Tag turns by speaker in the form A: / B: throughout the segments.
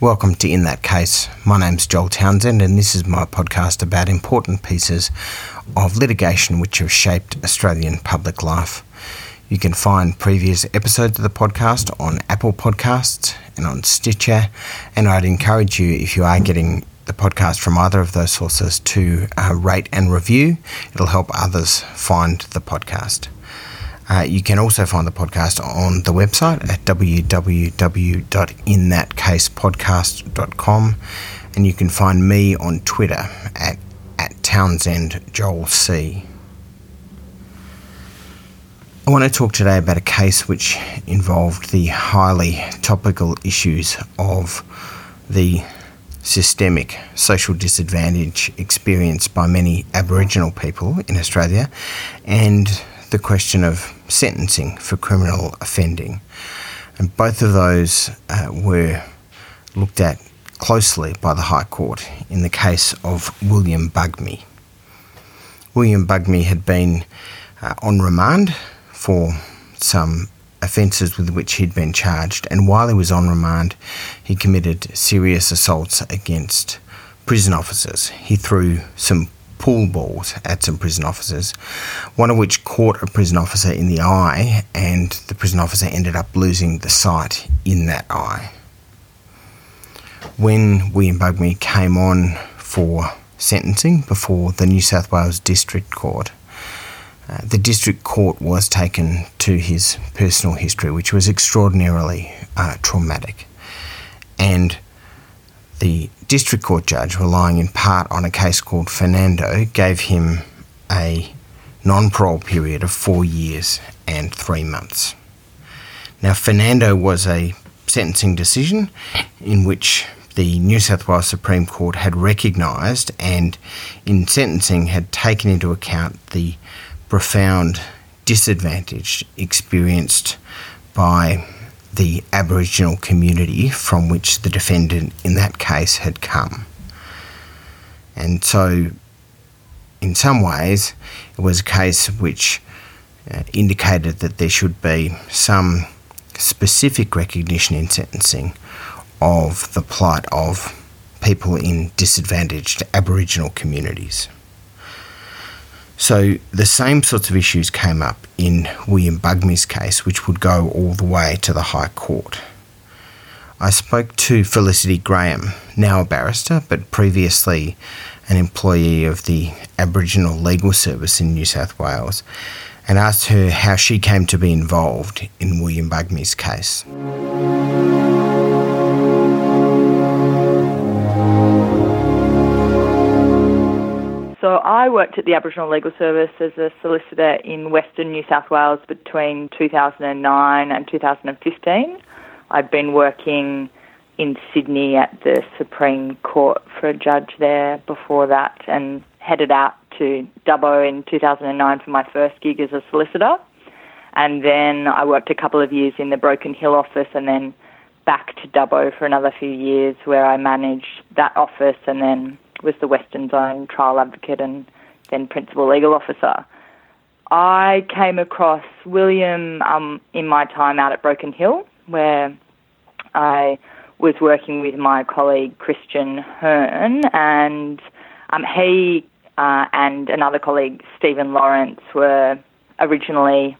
A: Welcome to In That Case. My name's Joel Townsend, and this is my podcast about important pieces of litigation which have shaped Australian public life. You can find previous episodes of the podcast on Apple Podcasts and on Stitcher, and I'd encourage you, if you are getting the podcast from either of those sources, to uh, rate and review. It'll help others find the podcast. Uh, you can also find the podcast on the website at www.inthatcasepodcast.com and you can find me on Twitter at, at Townsend Joel C. I want to talk today about a case which involved the highly topical issues of the systemic social disadvantage experienced by many Aboriginal people in Australia and the question of sentencing for criminal offending. And both of those uh, were looked at closely by the High Court in the case of William Bugmy. William Bugmy had been uh, on remand for some offences with which he'd been charged, and while he was on remand, he committed serious assaults against prison officers. He threw some pool balls at some prison officers, one of which caught a prison officer in the eye, and the prison officer ended up losing the sight in that eye. When William Bugmy came on for sentencing before the New South Wales District Court, uh, the district court was taken to his personal history, which was extraordinarily uh, traumatic. And the district court judge, relying in part on a case called Fernando, gave him a non parole period of four years and three months. Now, Fernando was a sentencing decision in which the New South Wales Supreme Court had recognised and in sentencing had taken into account the profound disadvantage experienced by the Aboriginal community from which the defendant in that case had come. And so, in some ways, it was a case which uh, indicated that there should be some specific recognition in sentencing of the plight of people in disadvantaged Aboriginal communities. So the same sorts of issues came up in William Bugmy's case, which would go all the way to the High Court. I spoke to Felicity Graham, now a barrister, but previously an employee of the Aboriginal Legal Service in New South Wales, and asked her how she came to be involved in William Bugmy's case.
B: So I worked at the Aboriginal Legal Service as a solicitor in Western New South Wales between 2009 and 2015. I'd been working in Sydney at the Supreme Court for a judge there before that and headed out to Dubbo in 2009 for my first gig as a solicitor. And then I worked a couple of years in the Broken Hill office and then back to Dubbo for another few years where I managed that office and then was the Western Zone trial advocate and then principal legal officer. I came across William um, in my time out at Broken Hill, where I was working with my colleague Christian Hearn, and um, he uh, and another colleague, Stephen Lawrence, were originally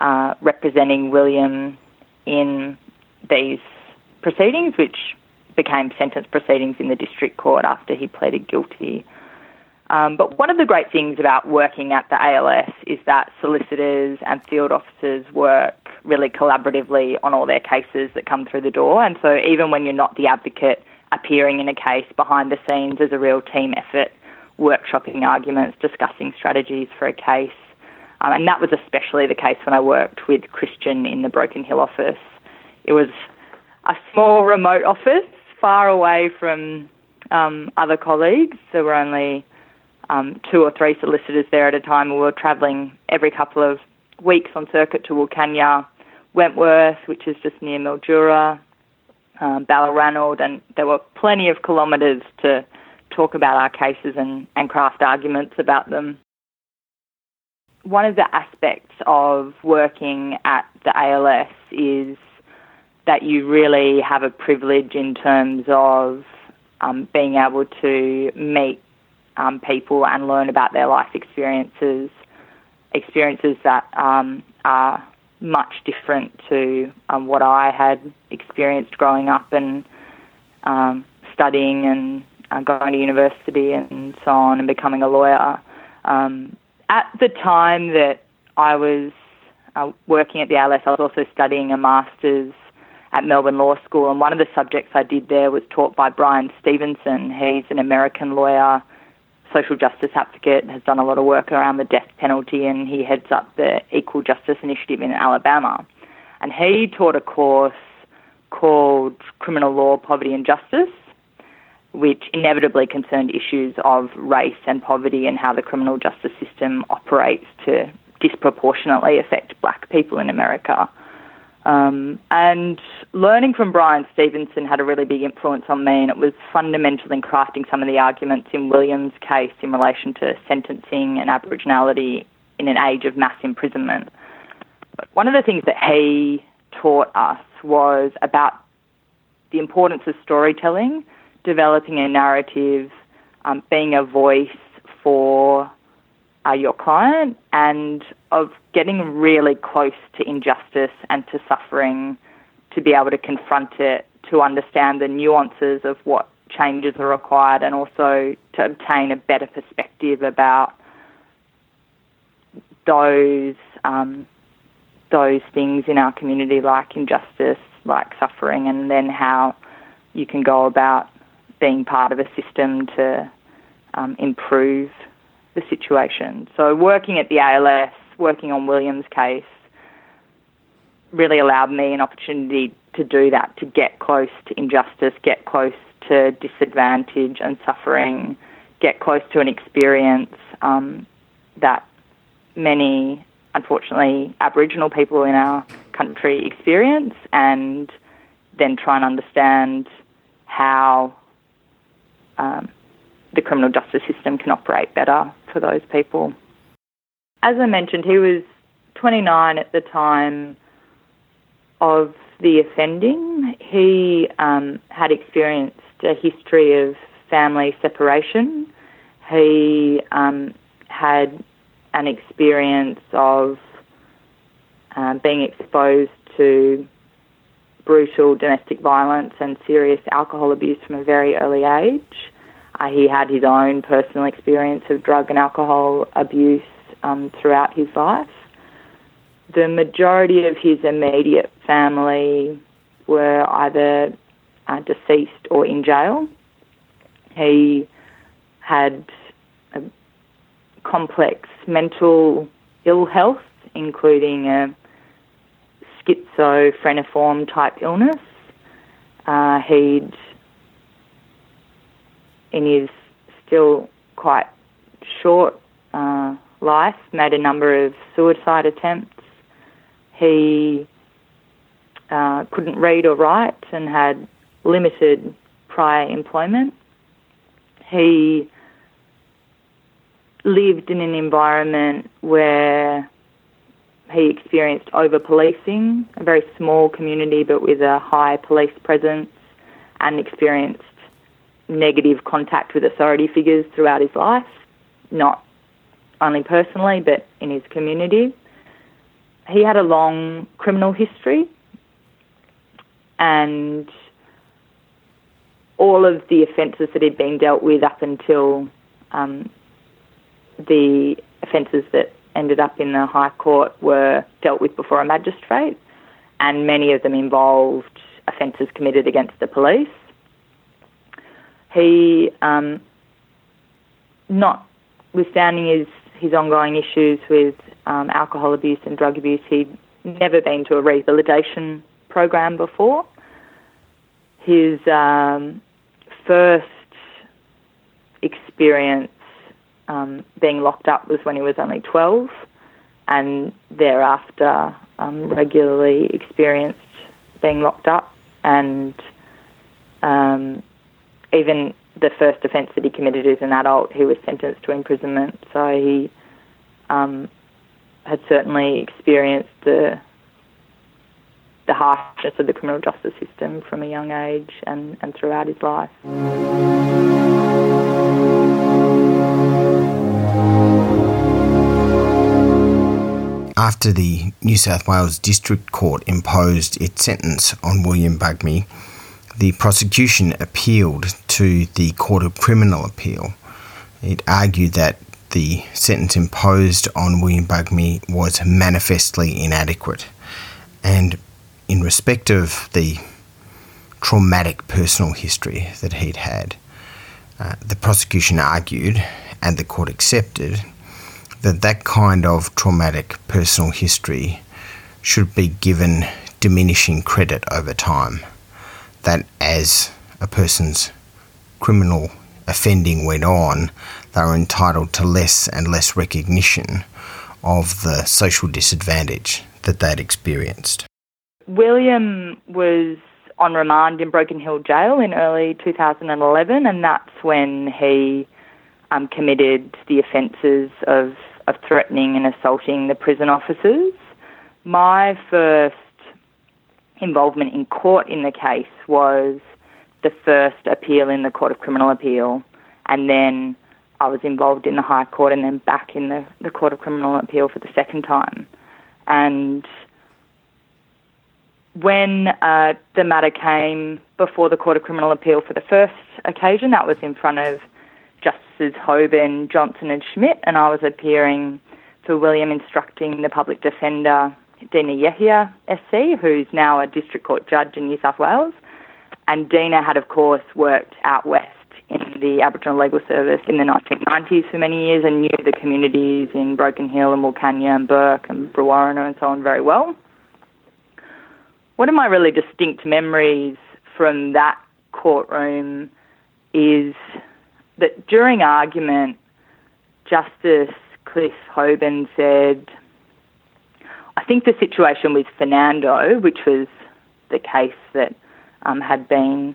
B: uh, representing William in these proceedings, which became sentence proceedings in the district court after he pleaded guilty. Um, but one of the great things about working at the ALS is that solicitors and field officers work really collaboratively on all their cases that come through the door. And so even when you're not the advocate appearing in a case behind the scenes as a real team effort, workshopping arguments, discussing strategies for a case. Um, and that was especially the case when I worked with Christian in the Broken Hill office. It was a small remote office far away from um, other colleagues. There were only um, two or three solicitors there at a time. We were travelling every couple of weeks on circuit to Wilcannia, Wentworth, which is just near Mildura, um, and there were plenty of kilometres to talk about our cases and, and craft arguments about them. One of the aspects of working at the ALS is that you really have a privilege in terms of um, being able to meet um, people and learn about their life experiences, experiences that um, are much different to um, what I had experienced growing up and um, studying and uh, going to university and so on and becoming a lawyer. Um, at the time that I was uh, working at the ALS, I was also studying a master's at Melbourne Law School, and one of the subjects I did there was taught by Bryan Stevenson. He's an American lawyer, social justice advocate, has done a lot of work around the death penalty, and he heads up the Equal Justice Initiative in Alabama. And he taught a course called Criminal Law, Poverty and Justice, which inevitably concerned issues of race and poverty and how the criminal justice system operates to disproportionately affect black people in America. Um, and learning from Bryan Stevenson had a really big influence on me, and it was fundamental in crafting some of the arguments in Williams' case in relation to sentencing and Aboriginality in an age of mass imprisonment. But one of the things that he taught us was about the importance of storytelling, developing a narrative, um, being a voice for uh, your client, and of getting really close to injustice and to suffering to be able to confront it, to understand the nuances of what changes are required, and also to obtain a better perspective about those um, those things in our community, like injustice, like suffering, and then how you can go about being part of a system to um, improve the situation. So, working at the ALS, working on Williams' case, really allowed me an opportunity to do that, to get close to injustice, get close to disadvantage and suffering, get close to an experience um, that many unfortunately, Aboriginal people in our country experience, and then try and understand how um, the criminal justice system can operate better for those people. As I mentioned, he was 29 at the time of the offending. He um, had experienced a history of family separation. He um, had an experience of uh, being exposed to brutal domestic violence and serious alcohol abuse from a very early age. Uh, he had his own personal experience of drug and alcohol abuse um, throughout his life. The majority of his immediate family were either uh, deceased or in jail. He had a complex mental ill health, including a schizophreniform type illness. Uh, he'd, in his still quite short uh, life, made a number of suicide attempts. He uh, couldn't read or write and had limited prior employment. He lived in an environment where he experienced over policing, a very small community but with a high police presence, and experienced negative contact with authority figures throughout his life, not only personally but in his community. He had a long criminal history and all of the offences that he'd been dealt with up until um, the offences that ended up in the High Court were dealt with before a magistrate, and many of them involved offences committed against the police. He, um, notwithstanding his, his ongoing issues with um, alcohol abuse and drug abuse, he'd never been to a rehabilitation program before. His um, first experience um, being locked up was when he was only 12, and thereafter um, regularly experienced being locked up, and um, even the first offence that he committed as an adult, he was sentenced to imprisonment. So he um, had certainly experienced the the harshness of the criminal justice system from a young age and, and throughout his life.
A: After the New South Wales District Court imposed its sentence on William Bugmy, the prosecution appealed to the Court of Criminal Appeal. It argued that the sentence imposed on William Bugmy was manifestly inadequate. And in respect of the traumatic personal history that he'd had, uh, the prosecution argued, and the court accepted, that that kind of traumatic personal history should be given diminishing credit over time that as a person's criminal offending went on, they were entitled to less and less recognition of the social disadvantage that they'd experienced.
B: William was on remand in Broken Hill Jail in early 2011, and that's when he um, committed the offences of, of threatening and assaulting the prison officers. My first involvement in court in the case was the first appeal in the Court of Criminal Appeal, and then I was involved in the High Court and then back in the, the Court of Criminal Appeal for the second time. And when uh, the matter came before the Court of Criminal Appeal for the first occasion, that was in front of Justices Hoeben, Johnson, and Schmidt, and I was appearing for William instructing the public defender Dina Yehia SC, who's now a district court judge in New South Wales. And Dina had, of course, worked out west in the Aboriginal Legal Service in the 1990s for many years and knew the communities in Broken Hill and Wilcannia and Bourke and Brewarrina and so on very well. One of my really distinct memories from that courtroom is that during argument, Justice Cliff Hoeben said, I think the situation with Fernando, which was the case that um, had been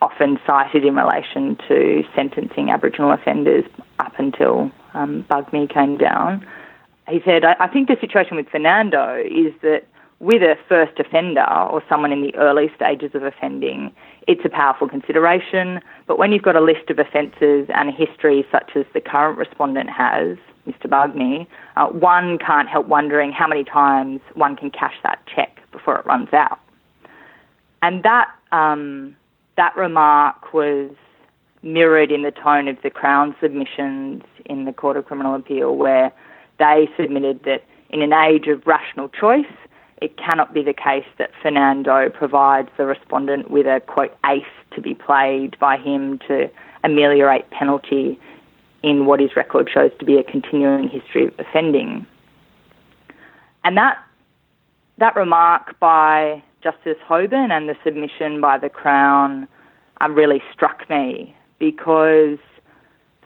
B: often cited in relation to sentencing Aboriginal offenders up until um, came down, he said, I, I think the situation with Fernando is that with a first offender or someone in the early stages of offending, it's a powerful consideration. But when you've got a list of offences and a history such as the current respondent has, Mr. Bugmy, uh, one can't help wondering how many times one can cash that cheque before it runs out. And that um, that remark was mirrored in the tone of the Crown submissions in the Court of Criminal Appeal, where they submitted that in an age of rational choice, it cannot be the case that Fernando provides the respondent with a quote ace to be played by him to ameliorate penalty in what his record shows to be a continuing history of offending. And that that remark by Justice Hoeben and the submission by the Crown um, really struck me because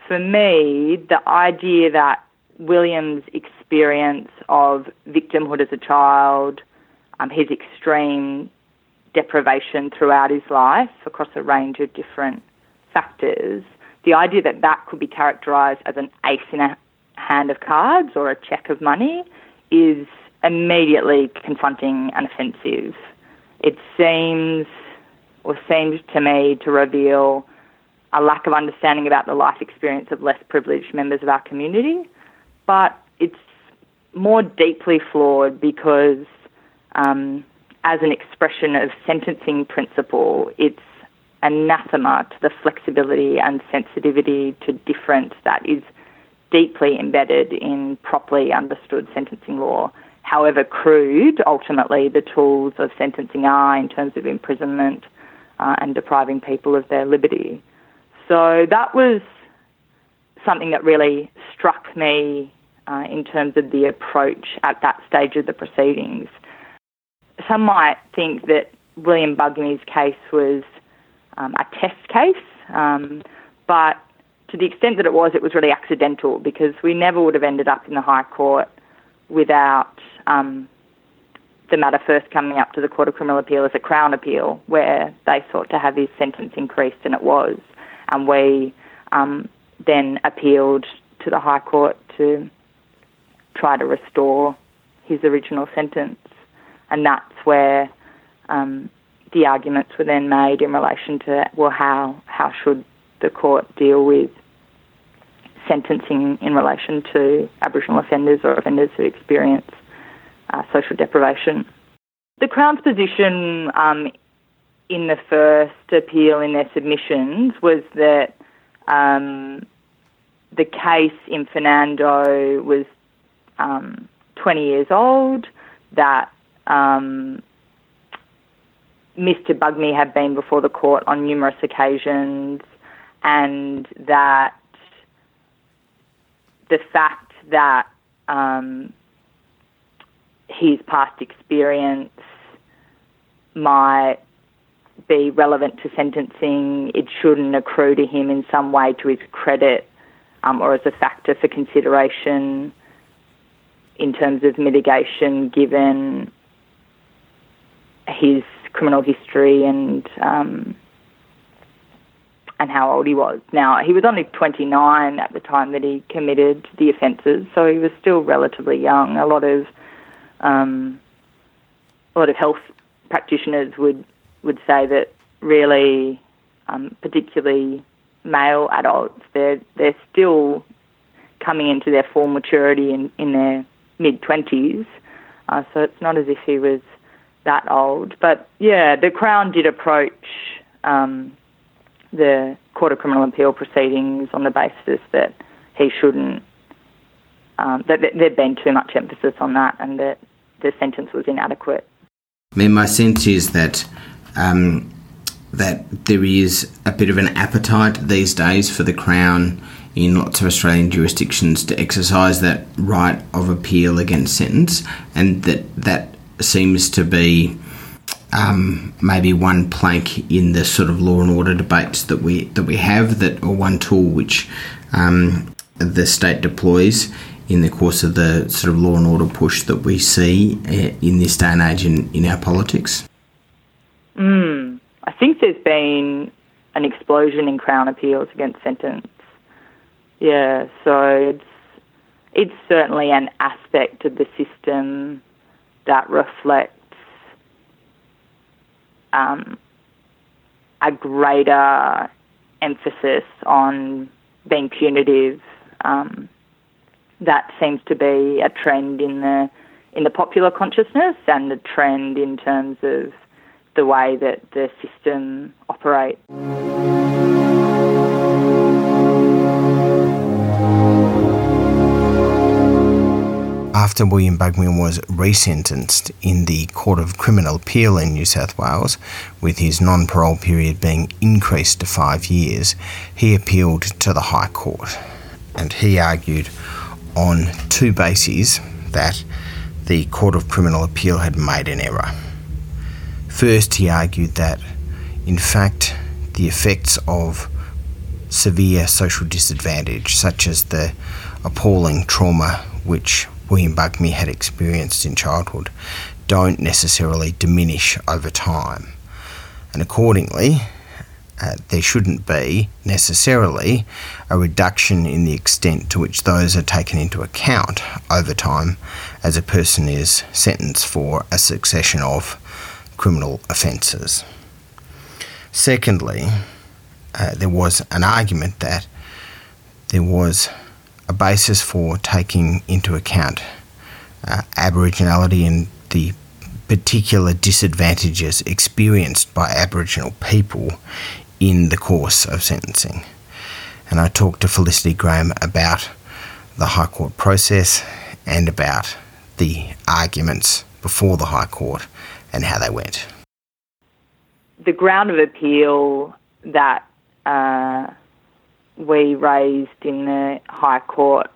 B: for me, the idea that William's experience of victimhood as a child, um, his extreme deprivation throughout his life across a range of different factors, the idea that that could be characterised as an ace in a hand of cards or a check of money is immediately confronting and offensive. It seems, or seems to me, to reveal a lack of understanding about the life experience of less privileged members of our community, but it's more deeply flawed because, um, as an expression of sentencing principle, it's anathema to the flexibility and sensitivity to difference that is deeply embedded in properly understood sentencing law. However crude, ultimately, the tools of sentencing are in terms of imprisonment uh, and depriving people of their liberty. So that was something that really struck me uh, in terms of the approach at that stage of the proceedings. Some might think that William Bugmy's case was um, a test case, um, but to the extent that it was, it was really accidental because we never would have ended up in the High Court without um, the matter first coming up to the Court of Criminal Appeal as a Crown appeal, where they sought to have his sentence increased, and it was. And we um, then appealed to the High Court to try to restore his original sentence. And that's where um, the arguments were then made in relation to well, how how should the court deal with sentencing in relation to Aboriginal offenders or offenders who experience uh, social deprivation. The Crown's position um, in the first appeal in their submissions was that um, the case in Fernando was um, 20 years old, that um, Mr. Bugmy had been before the court on numerous occasions, and that the fact that um, his past experience might be relevant to sentencing, it shouldn't accrue to him in some way to his credit um, or as a factor for consideration in terms of mitigation given his criminal history and um, and how old he was. Now he was only 29 at the time that he committed the offences, so he was still relatively young. A lot of um, a lot of health practitioners would would say that really, um, particularly male adults, they're they're still coming into their full maturity in, in their mid twenties. Uh, so it's not as if he was that old. But yeah, the Crown did approach um, the Court of Criminal Appeal proceedings on the basis that he shouldn't, um, that there'd been too much emphasis on that and that the sentence was inadequate.
A: I mean, my sense is that um, that there is a bit of an appetite these days for the Crown in lots of Australian jurisdictions to exercise that right of appeal against sentence, and that that seems to be um, maybe one plank in the sort of law and order debates that we that we have that or one tool which um, the state deploys in the course of the sort of law and order push that we see eh, in this day and age in, in our politics?
B: Mm, I think there's been an explosion in Crown appeals against sentence. Yeah, so it's it's certainly an aspect of the system that reflects um, a greater emphasis on being punitive um, that seems to be a trend in the in the popular consciousness and the trend in terms of the way that the system operates.
A: After William Bugmy was resentenced in the Court of Criminal Appeal in New South Wales, with his non parole period being increased to five years, he appealed to the High Court. And he argued on two bases that the Court of Criminal Appeal had made an error. First, he argued that, in fact, the effects of severe social disadvantage, such as the appalling trauma which William Bugmy had experienced in childhood, don't necessarily diminish over time. And accordingly, uh, there shouldn't be necessarily a reduction in the extent to which those are taken into account over time as a person is sentenced for a succession of criminal offences. Secondly, uh, there was an argument that there was a basis for taking into account uh, Aboriginality and the particular disadvantages experienced by Aboriginal people in the course of sentencing. And I talked to Felicity Graham about the High Court process and about the arguments before the High Court and how they went.
B: The ground of appeal that uh, we raised in the High Court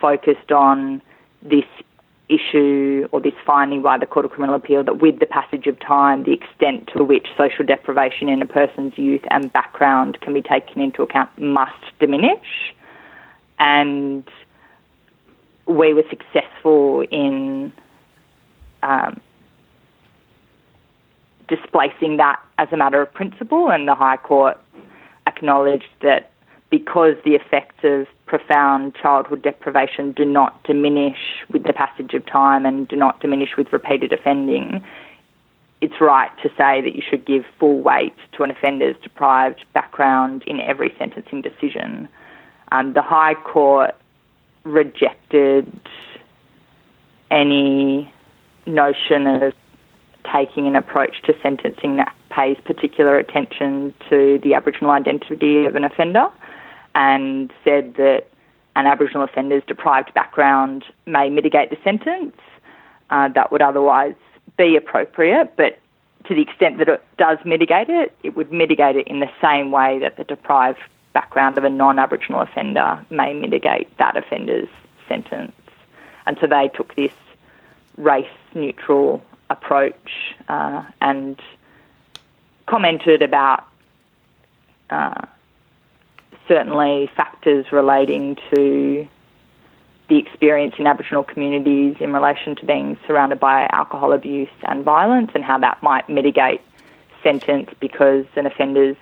B: focused on this issue or this finding by the Court of Criminal Appeal that with the passage of time, the extent to which social deprivation in a person's youth and background can be taken into account must diminish. And we were successful in um, displacing that as a matter of principle, and the High Court acknowledged that because the effects of profound childhood deprivation do not diminish with the passage of time and do not diminish with repeated offending, it's right to say that you should give full weight to an offender's deprived background in every sentencing decision. Um, the High Court rejected any notion of taking an approach to sentencing that pays particular attention to the Aboriginal identity of an offender and said that an Aboriginal offender's deprived background may mitigate the sentence uh, that would otherwise be appropriate, but to the extent that it does mitigate it, it would mitigate it in the same way that the deprived background of a non Aboriginal offender may mitigate that offender's sentence. And so they took this race neutral approach uh, and commented about uh, certainly factors relating to the experience in Aboriginal communities in relation to being surrounded by alcohol abuse and violence and how that might mitigate sentence because an offender's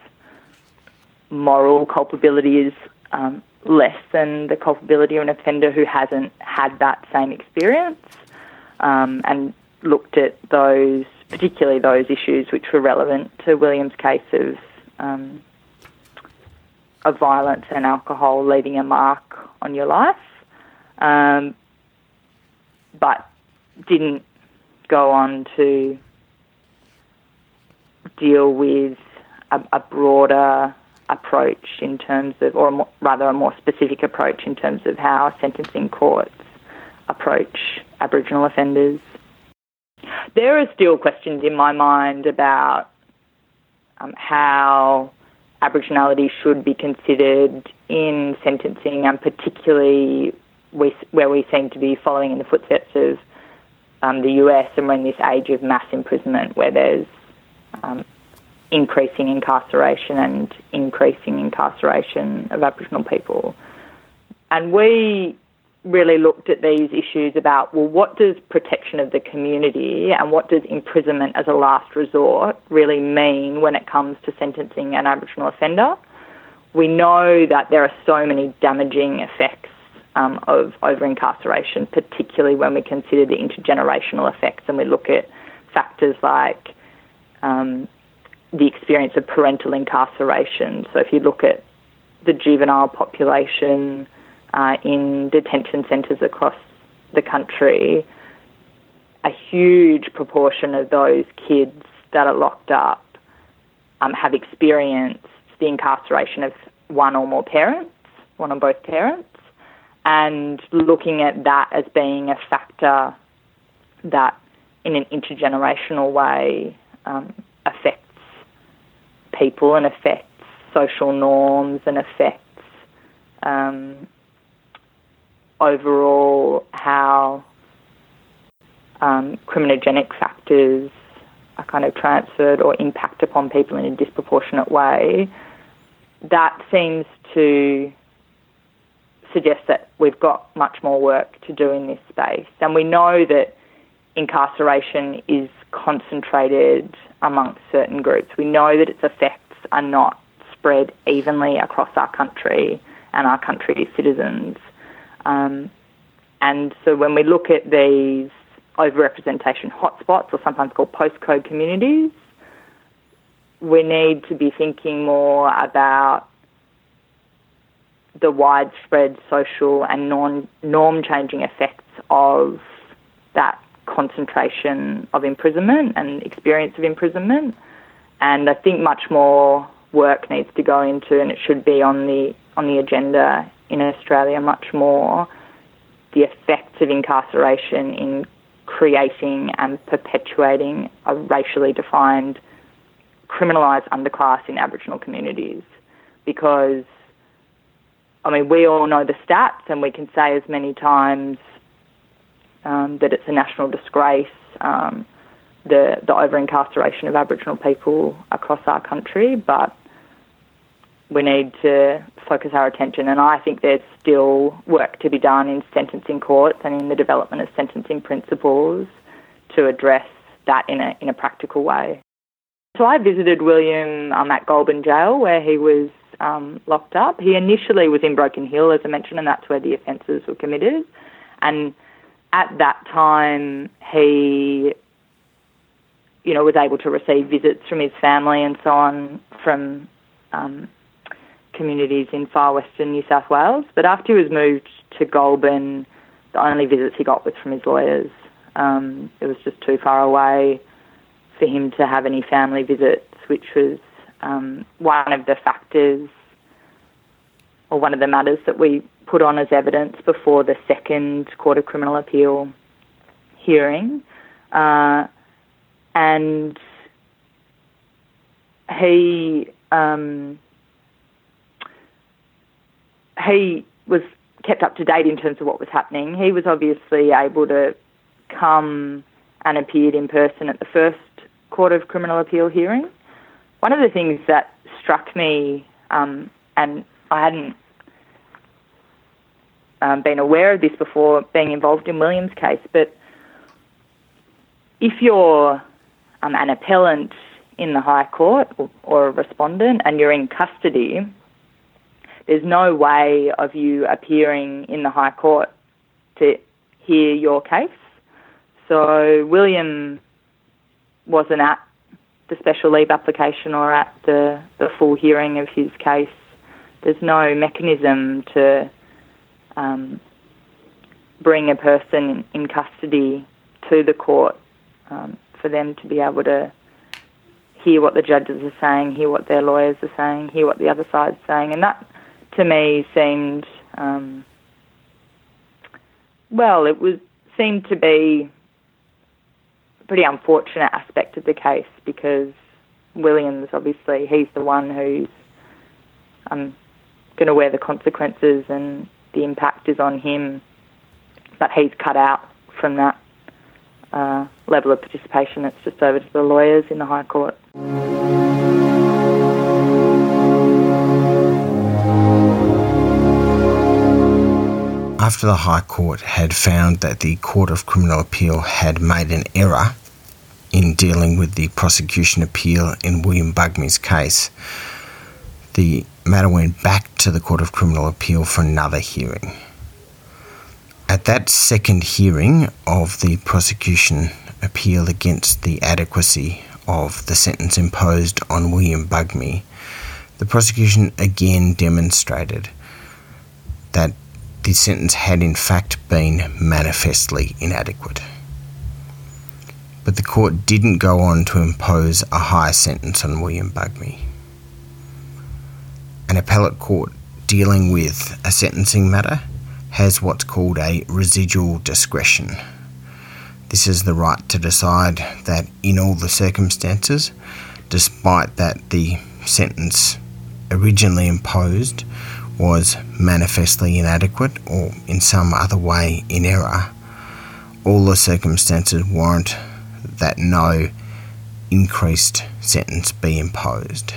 B: moral culpability is um, less than the culpability of an offender who hasn't had that same experience um, and looked at those, particularly those issues which were relevant to William's case of um, of violence and alcohol leaving a mark on your life um, but didn't go on to deal with a, a broader approach in terms of, or a more, rather a more specific approach in terms of how sentencing courts approach Aboriginal offenders. There are still questions in my mind about um, how Aboriginality should be considered in sentencing and particularly we, where we seem to be following in the footsteps of um, the US and we're in this age of mass imprisonment where there's um, increasing incarceration and increasing incarceration of Aboriginal people. And we really looked at these issues about, well, what does protection of the community and what does imprisonment as a last resort really mean when it comes to sentencing an Aboriginal offender? We know that there are so many damaging effects um, of over incarceration, particularly when we consider the intergenerational effects and we look at factors like um, the experience of parental incarceration. So if you look at the juvenile population uh, in detention centres across the country, a huge proportion of those kids that are locked up um, have experienced the incarceration of one or more parents, one or both parents and looking at that as being a factor that, in an intergenerational way, um, affects people and affects social norms and affects um, overall how um, criminogenic factors are kind of transferred or impact upon people in a disproportionate way. That seems to suggest that we've got much more work to do in this space. And we know that incarceration is concentrated amongst certain groups. We know that its effects are not spread evenly across our country and our country's citizens. Um, and so when we look at these overrepresentation hotspots, or sometimes called postcode communities, we need to be thinking more about the widespread social and non, norm changing effects of that concentration of imprisonment and experience of imprisonment. And I think much more work needs to go into, and it should be on the on the agenda in Australia much more, the effects of incarceration in creating and perpetuating a racially defined criminalised underclass in Aboriginal communities, because I mean, we all know the stats, and we can say as many times um, that it's a national disgrace, um, the, the over incarceration of Aboriginal people across our country, but we need to focus our attention. And I think there's still work to be done in sentencing courts and in the development of sentencing principles to address that in a, in a practical way. So I visited William um, at Goulburn Jail, where he was um, locked up. He initially was in Broken Hill, as I mentioned, and that's where the offences were committed. And at that time, he you know, was able to receive visits from his family and so on from um, communities in far western New South Wales. But after he was moved to Goulburn, the only visits he got was from his lawyers. Um, it was just too far away for him to have any family visits, which was um, one of the factors or one of the matters that we put on as evidence before the second Court of Criminal Appeal hearing. Uh, and he um, he was kept up to date in terms of what was happening. He was obviously able to come and appeared in person at the first Court of Criminal Appeal hearing. One of the things that struck me, um, and I hadn't um, been aware of this before being involved in William's case, but if you're um, an appellant in the High Court or, or a respondent and you're in custody, there's no way of you appearing in the High Court to hear your case. So William wasn't at the special leave application or at the, the full hearing of his case. There's no mechanism to um, bring a person in custody to the court um, for them to be able to hear what the judges are saying, hear what their lawyers are saying, hear what the other side's saying, and that to me seemed um, well, it was seemed to be a pretty unfortunate aspect of the case because Williams obviously he's the one who's um, going to wear the consequences and the impact is on him, but he's cut out from that uh, level of participation. It's just over to the lawyers in the High Court.
A: After the High Court had found that the Court of Criminal Appeal had made an error in dealing with the prosecution appeal in William Bugmy's case, the matter went back to the Court of Criminal Appeal for another hearing. At that second hearing of the prosecution appeal against the adequacy of the sentence imposed on William Bugmy, the prosecution again demonstrated that the sentence had in fact been manifestly inadequate. But the court didn't go on to impose a higher sentence on William Bugmy. An appellate court dealing with a sentencing matter has what's called a residual discretion. This is the right to decide that in all the circumstances, despite that the sentence originally imposed was manifestly inadequate or in some other way in error, all the circumstances warrant that no increased sentence be imposed.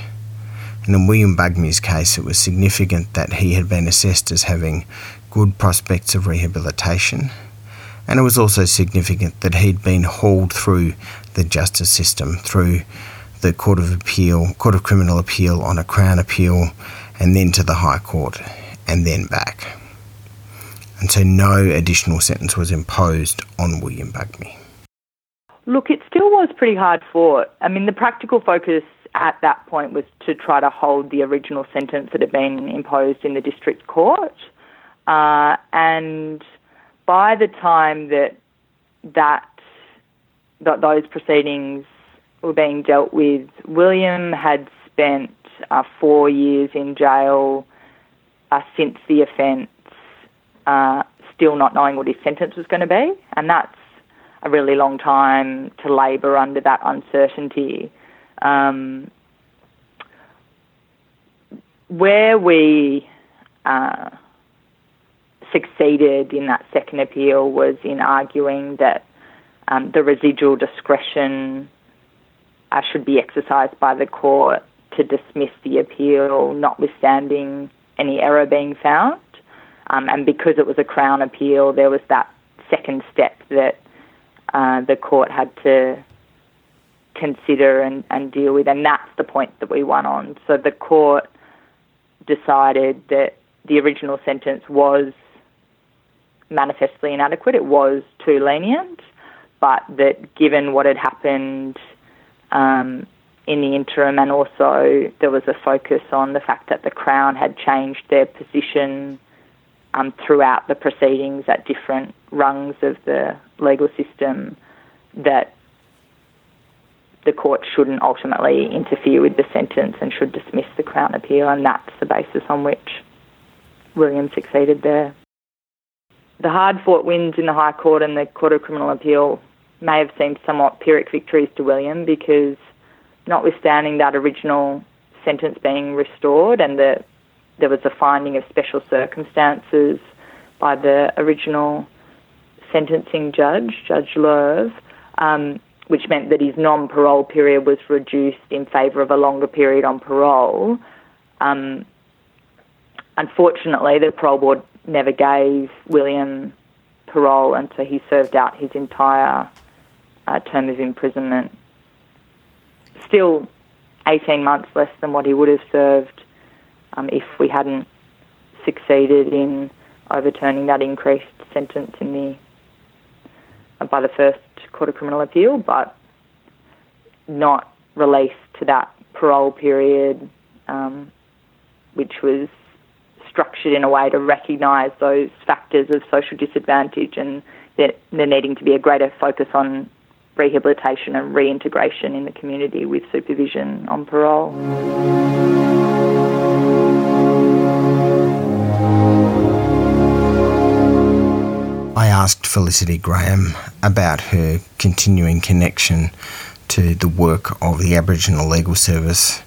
A: And in William Bugmy's case, it was significant that he had been assessed as having good prospects of rehabilitation, and it was also significant that he'd been hauled through the justice system, through the Court of Appeal, Court of Criminal Appeal on a Crown Appeal, and then to the High Court, and then back. And so no additional sentence was imposed on William Bugmy.
B: Look, it still was pretty hard fought. I mean, the practical focus at that point was to try to hold the original sentence that had been imposed in the district court. Uh, and by the time that that that those proceedings were being dealt with, William had spent uh, four years in jail uh, since the offence, uh, still not knowing what his sentence was going to be, and that's a really long time to labour under that uncertainty. Um, where we uh, succeeded in that second appeal was in arguing that um, the residual discretion uh, should be exercised by the court to dismiss the appeal, notwithstanding any error being found. Um, and because it was a Crown appeal, there was that second step that uh, the court had to consider and, and deal with, and that's the point that we won on. So the court decided that the original sentence was manifestly inadequate, it was too lenient, but that given what had happened um, in the interim, and also there was a focus on the fact that the Crown had changed their position um, throughout the proceedings at different rungs of the legal system that the court shouldn't ultimately interfere with the sentence and should dismiss the Crown appeal, and that's the basis on which William succeeded there. The hard fought wins in the High Court and the Court of Criminal Appeal may have seemed somewhat Pyrrhic victories to William because, notwithstanding that original sentence being restored and the, there was a finding of special circumstances by the original sentencing judge, Judge Lerve, um, which meant that his non parole period was reduced in favour of a longer period on parole. Um, unfortunately, the parole board never gave William parole, and so he served out his entire uh, term of imprisonment. Still 18 months less than what he would have served um, if we hadn't succeeded in overturning that increased sentence in the uh, by the first Court of Criminal Appeal, but not released to that parole period, um, which was structured in a way to recognise those factors of social disadvantage and there, there needing to be a greater focus on rehabilitation and reintegration in the community with supervision on parole.
A: I asked Felicity Graham about her continuing connection to the work of the Aboriginal Legal Service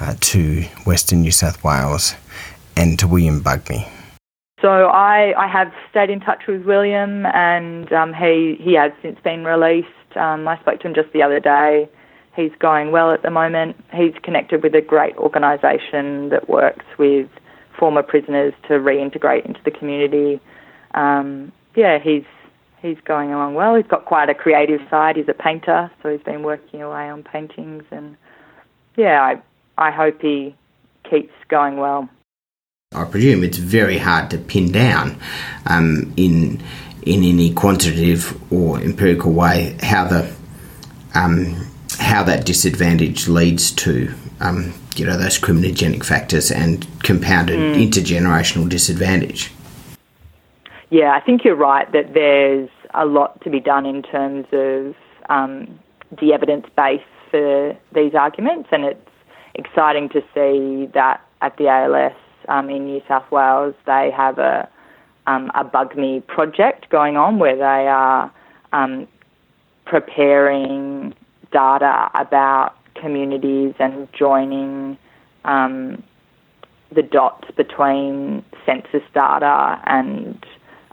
A: uh, to Western New South Wales and to William Bugmy.
B: So I, I have stayed in touch with William, and um, he he has since been released. Um, I spoke to him just the other day. He's going well at the moment. He's connected with a great organisation that works with former prisoners to reintegrate into the community. Um, yeah, he's he's going along well. He's got quite a creative side. He's a painter, so he's been working away on paintings, and yeah, I I hope he keeps going well.
A: I presume it's very hard to pin down um, in in any quantitative or empirical way how the um, how that disadvantage leads to um, you know those criminogenic factors and compounded mm. intergenerational disadvantage.
B: Yeah, I think you're right that there's a lot to be done in terms of um, the evidence base for these arguments, and it's exciting to see that at the ALS um, in New South Wales, they have a um, a Bugmy project going on where they are um, preparing data about communities and joining um, the dots between census data and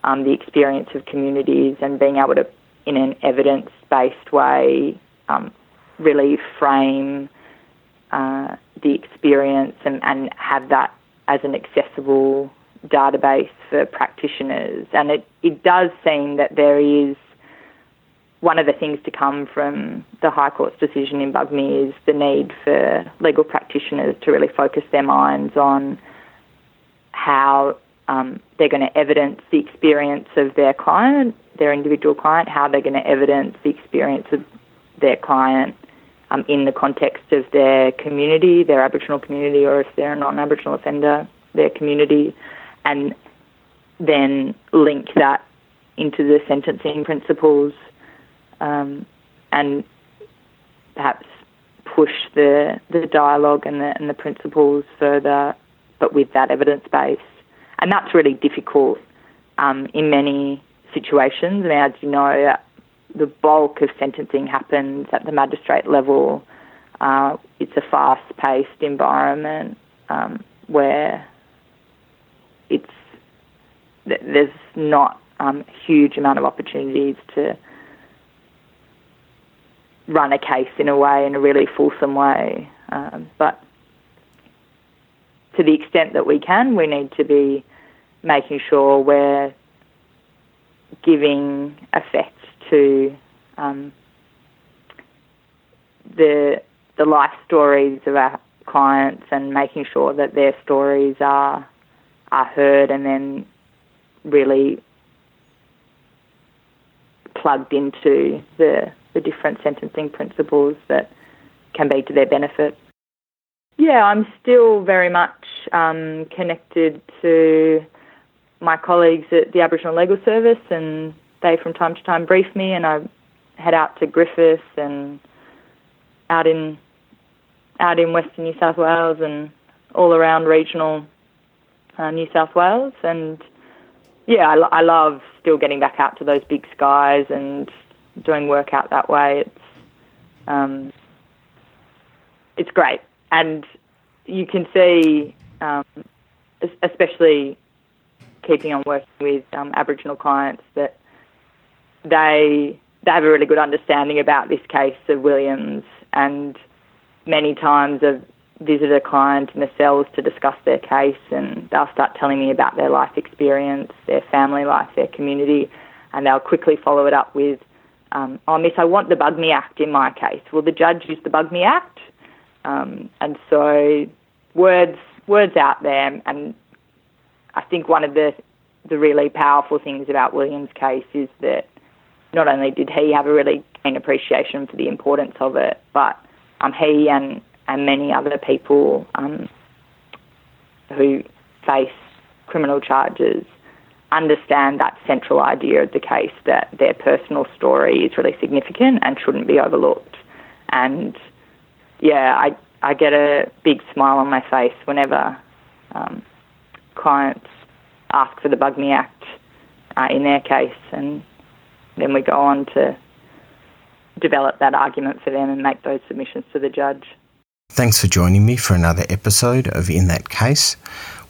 B: um, the experience of communities and being able to, in an evidence based way, um, really frame uh, the experience and, and have that as an accessible database for practitioners. And it, it does seem that there is one of the things to come from the High Court's decision in Bugmy is the need for legal practitioners to really focus their minds on how um, they're going to evidence the experience of their client, their individual client, how they're going to evidence the experience of their client um, in the context of their community, their Aboriginal community, or if they're a non Aboriginal offender, their community, and then link that into the sentencing principles um, and perhaps push the, the dialogue and the, and the principles further, but with that evidence base. And that's really difficult um, in many situations. And as you know, the bulk of sentencing happens at the magistrate level. Uh, it's a fast-paced environment um, where it's there's not um, huge amount of opportunities to run a case in a way, in a really fulsome way. Um, but to the extent that we can, we need to be making sure we're giving effect to um, the the life stories of our clients and making sure that their stories are are heard and then really plugged into the the different sentencing principles that can be to their benefit. Yeah, I'm still very much um, connected to my colleagues at the Aboriginal Legal Service, and they from time to time brief me, and I head out to Griffith and out in out in Western New South Wales and all around regional uh, New South Wales, and yeah, I, I love still getting back out to those big skies and doing work out that way. It's um, it's great, and you can see, um, especially keeping on working with um, Aboriginal clients, that they they have a really good understanding about this case of Williams, and many times I've visited a client in the cells to discuss their case, and they'll start telling me about their life experience, their family life, their community, and they'll quickly follow it up with, um, "Oh, Miss, I want the Bugmy Act in my case." Will the judge use the Bugmy Act? Um, and so words words out there, and I think one of the the really powerful things about William's case is that not only did he have a really keen appreciation for the importance of it, but um, he and and many other people um, who face criminal charges understand that central idea of the case that their personal story is really significant and shouldn't be overlooked. And yeah, I I get a big smile on my face whenever um, clients ask for the Bugmy Act uh, in their case, and then we go on to develop that argument for them and make those submissions to the judge.
A: Thanks for joining me for another episode of In That Case.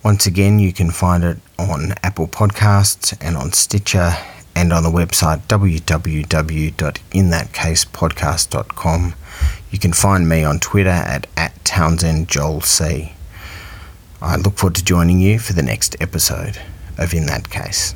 A: Once again, you can find it on Apple Podcasts and on Stitcher and on the website www.inthatcasepodcast.com. You can find me on Twitter at, at. I look forward to joining you for the next episode of In That Case.